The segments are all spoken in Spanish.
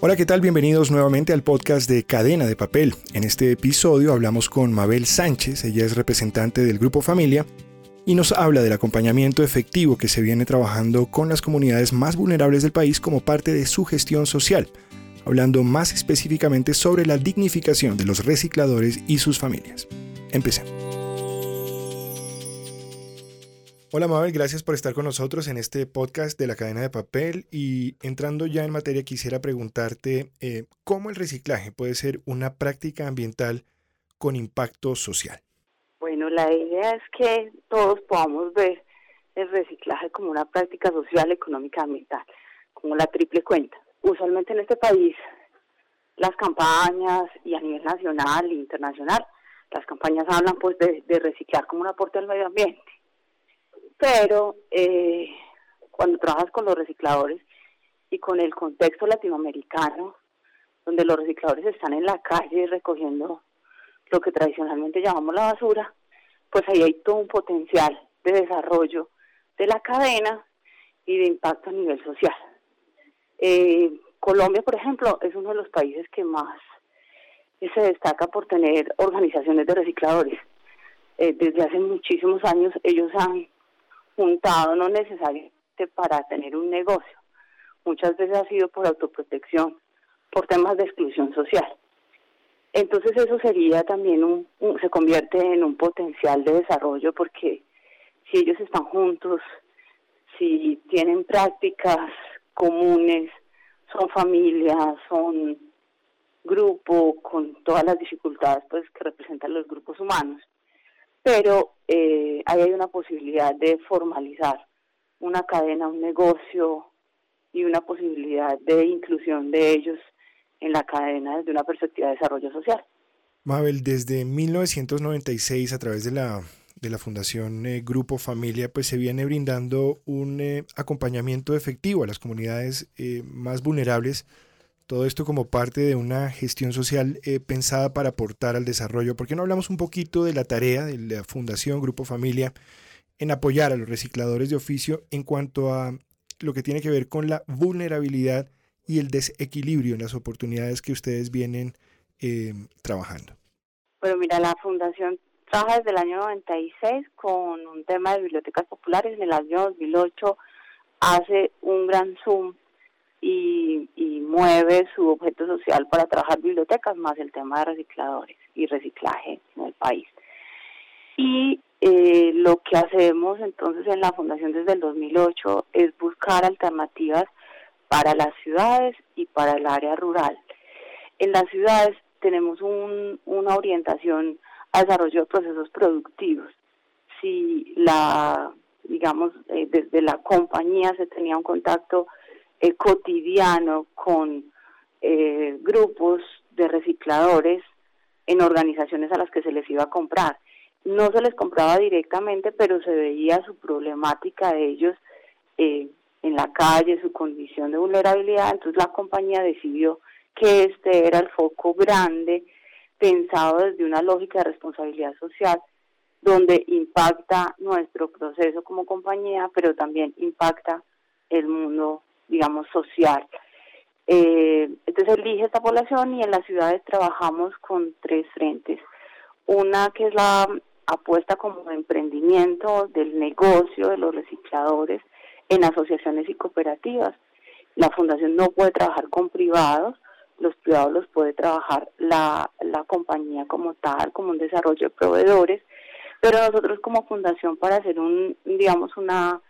Hola, ¿qué tal? Bienvenidos nuevamente al podcast de Cadena de Papel. En este episodio hablamos con Mabel Sánchez, ella es representante del Grupo Familia y nos habla del acompañamiento efectivo que se viene trabajando con las comunidades más vulnerables del país como parte de su gestión social, hablando más específicamente sobre la dignificación de los recicladores y sus familias. Empecemos. Hola Mabel, gracias por estar con nosotros en este podcast de la cadena de papel y entrando ya en materia quisiera preguntarte eh, cómo el reciclaje puede ser una práctica ambiental con impacto social. Bueno, la idea es que todos podamos ver el reciclaje como una práctica social, económica, ambiental, como la triple cuenta. Usualmente en este país las campañas y a nivel nacional e internacional, las campañas hablan pues de, de reciclar como un aporte al medio ambiente pero eh, cuando trabajas con los recicladores y con el contexto latinoamericano, donde los recicladores están en la calle recogiendo lo que tradicionalmente llamamos la basura, pues ahí hay todo un potencial de desarrollo de la cadena y de impacto a nivel social. Eh, Colombia, por ejemplo, es uno de los países que más se destaca por tener organizaciones de recicladores. Eh, desde hace muchísimos años ellos han juntado no necesariamente para tener un negocio. Muchas veces ha sido por autoprotección, por temas de exclusión social. Entonces eso sería también un, se convierte en un potencial de desarrollo porque si ellos están juntos, si tienen prácticas comunes, son familias, son grupo con todas las dificultades pues que representan los grupos humanos, pero eh, ahí hay una posibilidad de formalizar una cadena, un negocio y una posibilidad de inclusión de ellos en la cadena desde una perspectiva de desarrollo social. Mabel, desde 1996 a través de la, de la Fundación eh, Grupo Familia, pues se viene brindando un eh, acompañamiento efectivo a las comunidades más vulnerables todo esto como parte de una gestión social eh, pensada para aportar al desarrollo. ¿Por qué no hablamos un poquito de la tarea de la Fundación Grupo Familia en apoyar a los recicladores de oficio en cuanto a lo que tiene que ver con la vulnerabilidad y el desequilibrio en las oportunidades que ustedes vienen eh, trabajando? Bueno, mira, la Fundación trabaja desde el año 96 con un tema de bibliotecas populares. En el año 2008 hace un gran zoom y, mueve su objeto social para trabajar bibliotecas, más el tema de recicladores y reciclaje en el país. Y eh, lo que hacemos entonces en la Fundación desde el 2008 es buscar alternativas para las ciudades y para el área rural. En las ciudades tenemos una orientación a desarrollo de procesos productivos. Si la, digamos, eh, desde la compañía se tenía un contacto eh, cotidiano con eh, grupos de recicladores en organizaciones a las que se les iba a comprar. No se les compraba directamente, pero se veía su problemática de ellos eh, en la calle, su condición de vulnerabilidad. Entonces la compañía decidió que este era el foco grande, pensado desde una lógica de responsabilidad social, donde impacta nuestro proceso como compañía, pero también impacta el mundo digamos, social. Eh, entonces elige esta población y en las ciudades trabajamos con tres frentes. Una que es la apuesta como emprendimiento del negocio de los recicladores en asociaciones y cooperativas. La fundación no puede trabajar con privados, los privados los puede trabajar la, la compañía como tal, como un desarrollo de proveedores, pero nosotros como fundación para hacer un, digamos, una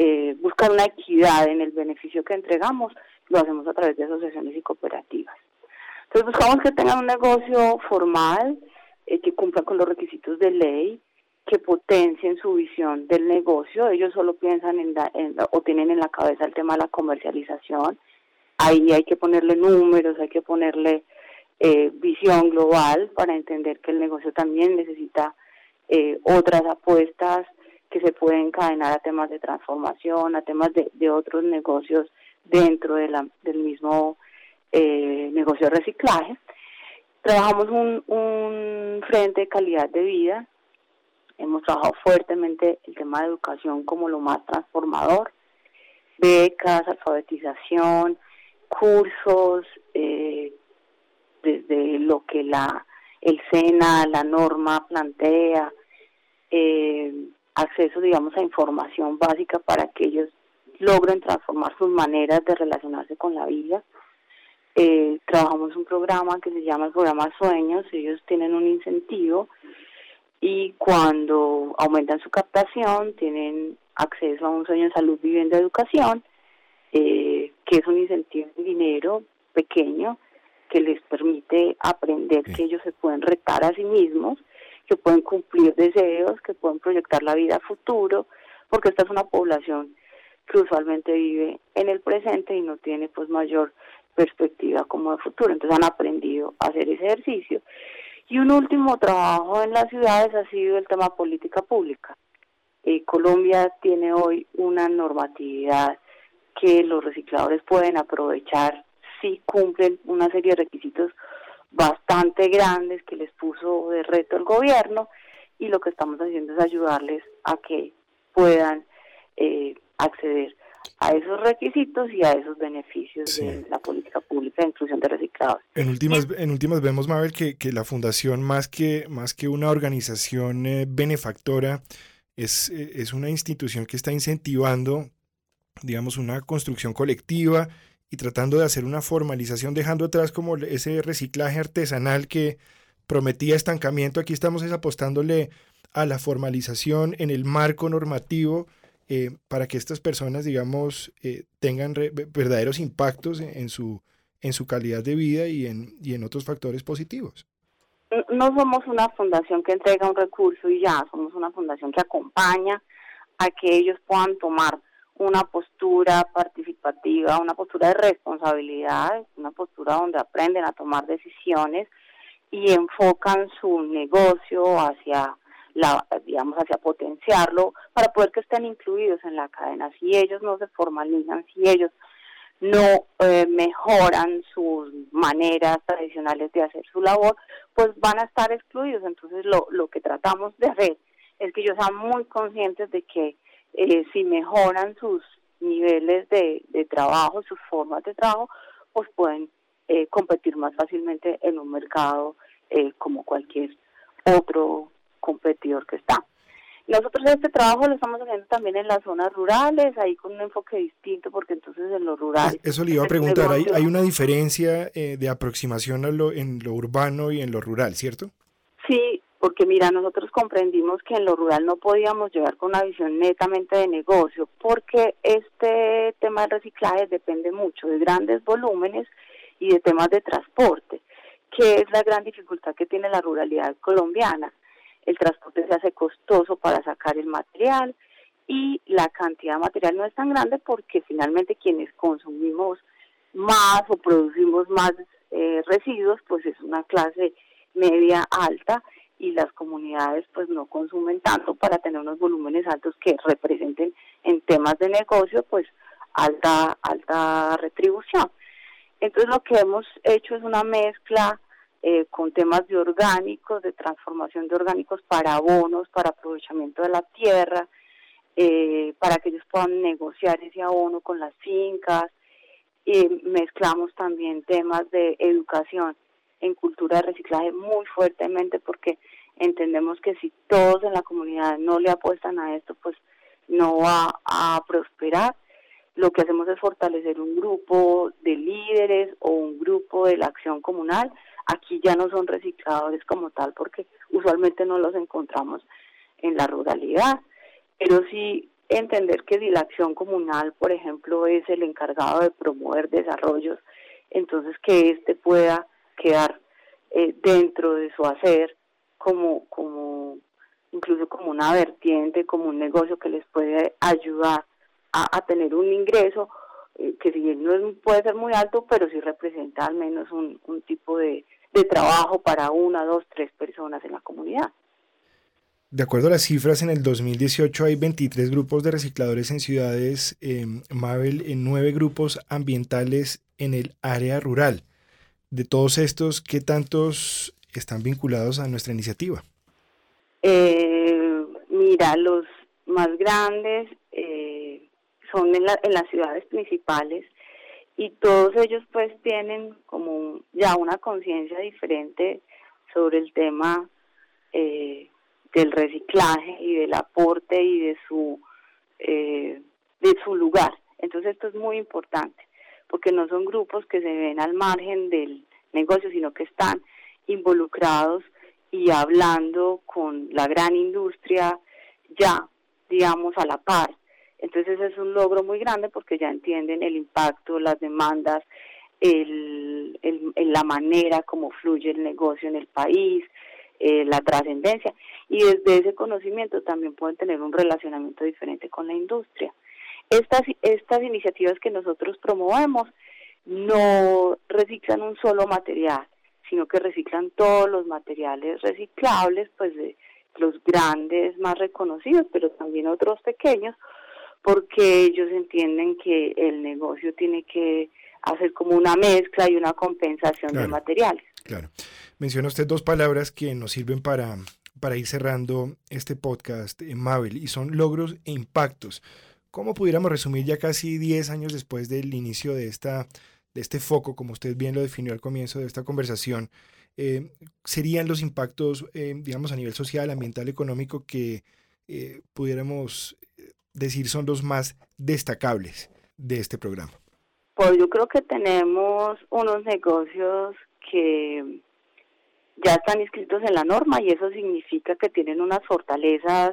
eh, buscar una equidad en el beneficio que entregamos, lo hacemos a través de asociaciones y cooperativas. Entonces buscamos que tengan un negocio formal, eh, que cumpla con los requisitos de ley, que potencien su visión del negocio. Ellos solo piensan en, o tienen en la cabeza el tema de la comercialización. Ahí hay que ponerle números, hay que ponerle eh, visión global para entender que el negocio también necesita eh, otras apuestas que se puede encadenar a temas de transformación, a temas de, de otros negocios dentro de del mismo eh, negocio de reciclaje. Trabajamos un, un frente de calidad de vida, hemos trabajado fuertemente el tema de educación como lo más transformador, becas, alfabetización, cursos, eh, desde lo que la el SENA, la norma plantea, eh, acceso, digamos, a información básica para que ellos logren transformar sus maneras de relacionarse con la vida. Eh, trabajamos un programa que se llama el programa Sueños, ellos tienen un incentivo y cuando aumentan su captación tienen acceso a un sueño de salud, vivienda, educación, eh, que es un incentivo de dinero pequeño que les permite aprender que ellos se pueden retar a sí mismos, que pueden cumplir deseos, que pueden proyectar la vida a futuro, porque esta es una población que usualmente vive en el presente y no tiene pues mayor perspectiva como de futuro. Entonces han aprendido a hacer ese ejercicio. Y un último trabajo en las ciudades ha sido el tema política pública. Eh, Colombia tiene hoy una normatividad que los recicladores pueden aprovechar si cumplen una serie de requisitos bastante grandes que les puso de reto el gobierno y lo que estamos haciendo es ayudarles a que puedan eh, acceder a esos requisitos y a esos beneficios de la política pública de inclusión de reciclados. En últimas, en últimas vemos, Mabel, que, que la fundación, más que, más que una organización eh, benefactora, es, eh, es una institución que está incentivando, digamos, una construcción colectiva y tratando de hacer una formalización, dejando atrás como ese reciclaje artesanal que prometía estancamiento. Aquí estamos apostándole a la formalización en el marco normativo eh, para que estas personas, digamos, eh, tengan verdaderos impactos en, su, en su calidad de vida y en, y en otros factores positivos. No somos una fundación que entrega un recurso y ya, somos una fundación que acompaña a que ellos puedan tomar una postura participativa, una postura de responsabilidad, una postura donde aprenden a tomar decisiones y enfocan su negocio hacia la, digamos, hacia potenciarlo para poder que estén incluidos en la cadena. Si ellos no se formalizan, si ellos no eh, mejoran sus maneras tradicionales de hacer su labor, pues van a estar excluidos. Entonces lo, lo que tratamos de hacer es que ellos sean muy conscientes de que eh, si mejoran sus niveles de, trabajo, sus formas de trabajo, pues pueden eh, competir más fácilmente en un mercado eh, como cualquier otro competidor que está. Nosotros este trabajo lo estamos haciendo también en las zonas rurales, ahí con un enfoque distinto, porque entonces en lo rural... Eso le iba a preguntar, ¿hay, hay una diferencia de aproximación a lo, en lo urbano y en lo rural, cierto? Sí, porque mira, nosotros comprendimos que en lo rural no podíamos llegar con una visión netamente de negocio, porque este tema de reciclaje depende mucho de grandes volúmenes y de temas de transporte, que es la gran dificultad que tiene la ruralidad colombiana. El transporte se hace costoso para sacar el material y la cantidad de material no es tan grande porque finalmente quienes consumimos más o producimos más eh, residuos, pues es una clase media alta y las comunidades pues no consumen tanto para tener unos volúmenes altos que representen en temas de negocio pues alta alta retribución. Entonces lo que hemos hecho es una mezcla eh, con temas de orgánicos, de transformación de orgánicos para abonos, para aprovechamiento de la tierra, eh, para que ellos puedan negociar ese abono con las fincas. y mezclamos también temas de educación en cultura de reciclaje muy fuertemente porque entendemos que si todos en la comunidad no le apuestan a esto, pues no va a prosperar. Lo que hacemos es fortalecer un grupo de líderes o un grupo de la acción comunal. Aquí ya no son recicladores como tal porque usualmente no los encontramos en la ruralidad, pero sí entender que si la acción comunal, por ejemplo, es el encargado de promover desarrollos, entonces que éste pueda quedar eh, dentro de su hacer como, como incluso como una vertiente, como un negocio que les puede ayudar a, tener un ingreso eh, que si bien no puede ser muy alto, pero sí representa al menos un, tipo de, trabajo para una, dos, tres personas en la comunidad. De acuerdo a las cifras, en el 2018 hay 23 grupos de recicladores en ciudades, eh, Mabel, en nueve grupos ambientales en el área rural. De todos estos, ¿qué tantos están vinculados a nuestra iniciativa? Eh, mira, los más grandes eh, son en, las ciudades principales y todos ellos pues tienen como ya una conciencia diferente sobre el tema eh, del reciclaje y del aporte y de su eh, de su lugar entonces esto es muy importante porque no son grupos que se ven al margen del negocio sino que están involucrados y hablando con la gran industria ya digamos a la par entonces es un logro muy grande porque ya entienden el impacto, las demandas, el, la manera como fluye el negocio en el país, eh, la trascendencia. Y desde ese conocimiento también pueden tener un relacionamiento diferente con la industria. Estas, estas iniciativas que nosotros promovemos no reciclan un solo material, sino que reciclan todos los materiales reciclables, pues de los grandes más reconocidos, pero también otros pequeños, porque ellos entienden que el negocio tiene que hacer como una mezcla y una compensación de materiales. Claro. Menciona usted dos palabras que nos sirven para, para ir cerrando este podcast, en Mabel, y son logros e impactos. ¿Cómo pudiéramos resumir ya casi 10 años después del inicio de, esta, de este foco, como usted bien lo definió al comienzo de esta conversación, eh, serían los impactos, eh, digamos, a nivel social, ambiental, económico que eh, pudiéramos decir son los más destacables de este programa? Pues yo creo que tenemos unos negocios que ya están inscritos en la norma y eso significa que tienen unas fortalezas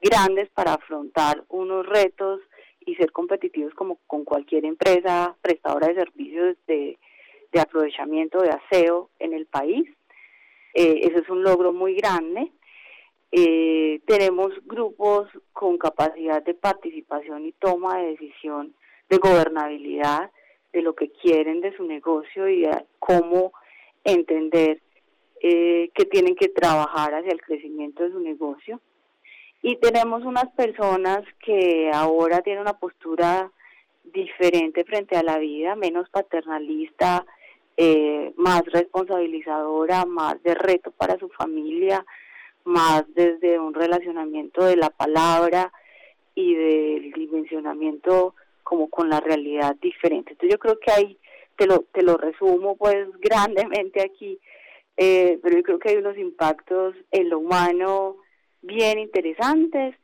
grandes para afrontar unos retos y ser competitivos como con cualquier empresa prestadora de servicios de, aprovechamiento de aseo en el país. Eh, eso es un logro muy grande. Eh, tenemos grupos con capacidad de participación y toma de decisión, de gobernabilidad, de lo que quieren de su negocio y de cómo entender eh, que tienen que trabajar hacia el crecimiento de su negocio. Y tenemos unas personas que ahora tienen una postura diferente frente a la vida, menos paternalista, eh, más responsabilizadora, más de reto para su familia, más desde un relacionamiento de la palabra y del dimensionamiento como con la realidad diferente. Entonces yo creo que ahí te lo, te lo resumo pues grandemente aquí, eh, pero yo creo que hay unos impactos en lo humano bien interesantes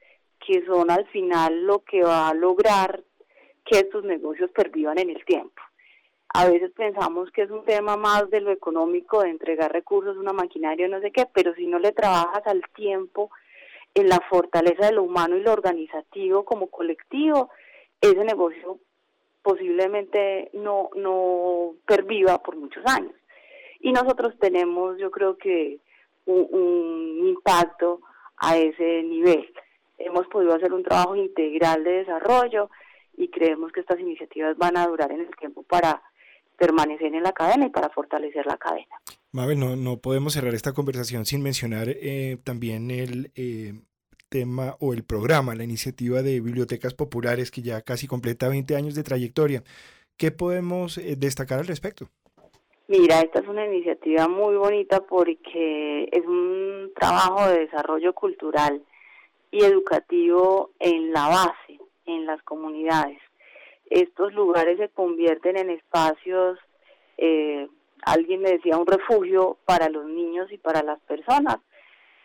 que son al final lo que va a lograr que estos negocios pervivan en el tiempo. A veces pensamos que es un tema más de lo económico, de entregar recursos, una maquinaria, no sé qué, pero si no le trabajas al tiempo en la fortaleza de lo humano y lo organizativo como colectivo, ese negocio posiblemente no, no perviva por muchos años. Y nosotros tenemos, yo creo que, un, un impacto a ese nivel. Hemos podido hacer un trabajo integral de desarrollo y creemos que estas iniciativas van a durar en el tiempo para permanecer en la cadena y para fortalecer la cadena. Mabel, no, no podemos cerrar esta conversación sin mencionar eh, también el eh, tema o el programa, la iniciativa de bibliotecas populares que ya casi completa 20 años de trayectoria. ¿Qué podemos eh, destacar al respecto? Mira, esta es una iniciativa muy bonita porque es un trabajo de desarrollo cultural y educativo en la base, en las comunidades. Estos lugares se convierten en espacios, eh, alguien me decía, un refugio para los niños y para las personas,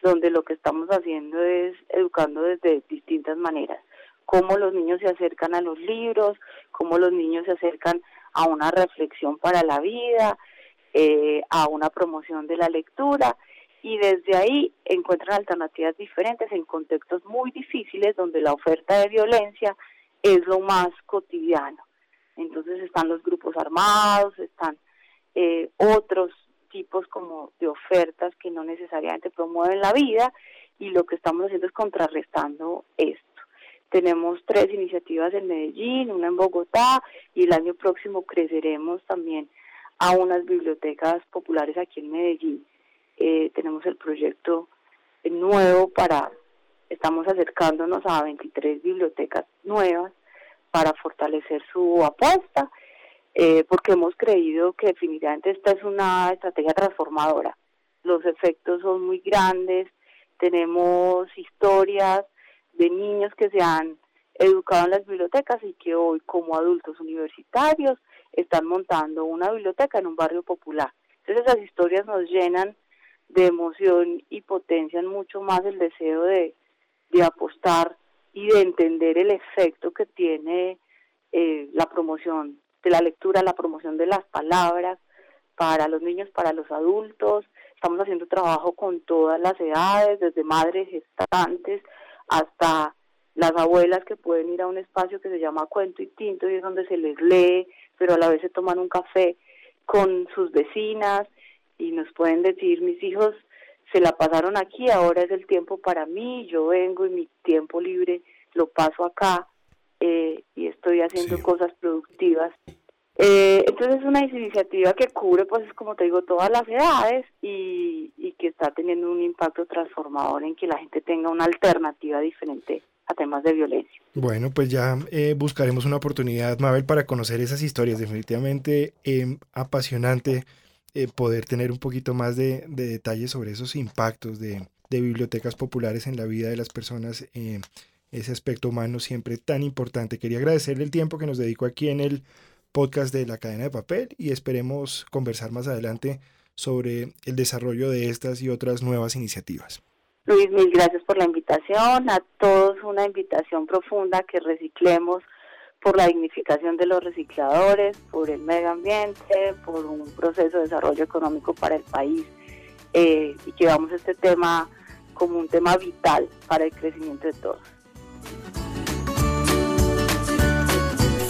donde lo que estamos haciendo es educando desde distintas maneras, cómo los niños se acercan a los libros, cómo los niños se acercan a una reflexión para la vida, eh, a una promoción de la lectura y desde ahí encuentran alternativas diferentes en contextos muy difíciles donde la oferta de violencia es lo más cotidiano. Entonces están los grupos armados, están eh, otros tipos como de ofertas que no necesariamente promueven la vida y lo que estamos haciendo es contrarrestando esto. Tenemos tres iniciativas en Medellín, una en Bogotá y el año próximo creceremos también a unas bibliotecas populares aquí en Medellín. Eh, tenemos el proyecto nuevo para estamos acercándonos a 23 bibliotecas nuevas para fortalecer su apuesta, eh, porque hemos creído que definitivamente esta es una estrategia transformadora. Los efectos son muy grandes, tenemos historias de niños que se han educado en las bibliotecas y que hoy como adultos universitarios están montando una biblioteca en un barrio popular. Entonces esas historias nos llenan de emoción y potencian mucho más el deseo de, de apostar y de entender el efecto que tiene eh, la promoción de la lectura, la promoción de las palabras para los niños, para los adultos. Estamos haciendo trabajo con todas las edades, desde madres gestantes hasta las abuelas que pueden ir a un espacio que se llama Cuento y Tinto y es donde se les lee, pero a la vez se toman un café con sus vecinas y nos pueden decir, mis hijos se la pasaron aquí, ahora es el tiempo para mí, yo vengo y mi tiempo libre lo paso acá eh, y estoy haciendo cosas productivas. Eh, entonces es una iniciativa que cubre, pues como te digo, todas las edades y, y que está teniendo un impacto transformador en que la gente tenga una alternativa diferente temas de violencia. Bueno, pues ya eh, buscaremos una oportunidad, Mabel, para conocer esas historias. Definitivamente eh, apasionante poder tener un poquito más de, detalles sobre esos impactos de, bibliotecas populares en la vida de las personas, eh, ese aspecto humano siempre tan importante. Quería agradecerle el tiempo que nos dedicó aquí en el podcast de la cadena de papel y esperemos conversar más adelante sobre el desarrollo de estas y otras nuevas iniciativas. Luis, mil gracias por la invitación. A todos una invitación profunda que reciclemos por la dignificación de los recicladores, por el medio ambiente, por un proceso de desarrollo económico para el país eh, y que veamos este tema como un tema vital para el crecimiento de todos.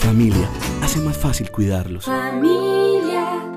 Familia, hace más fácil cuidarlos. Familia.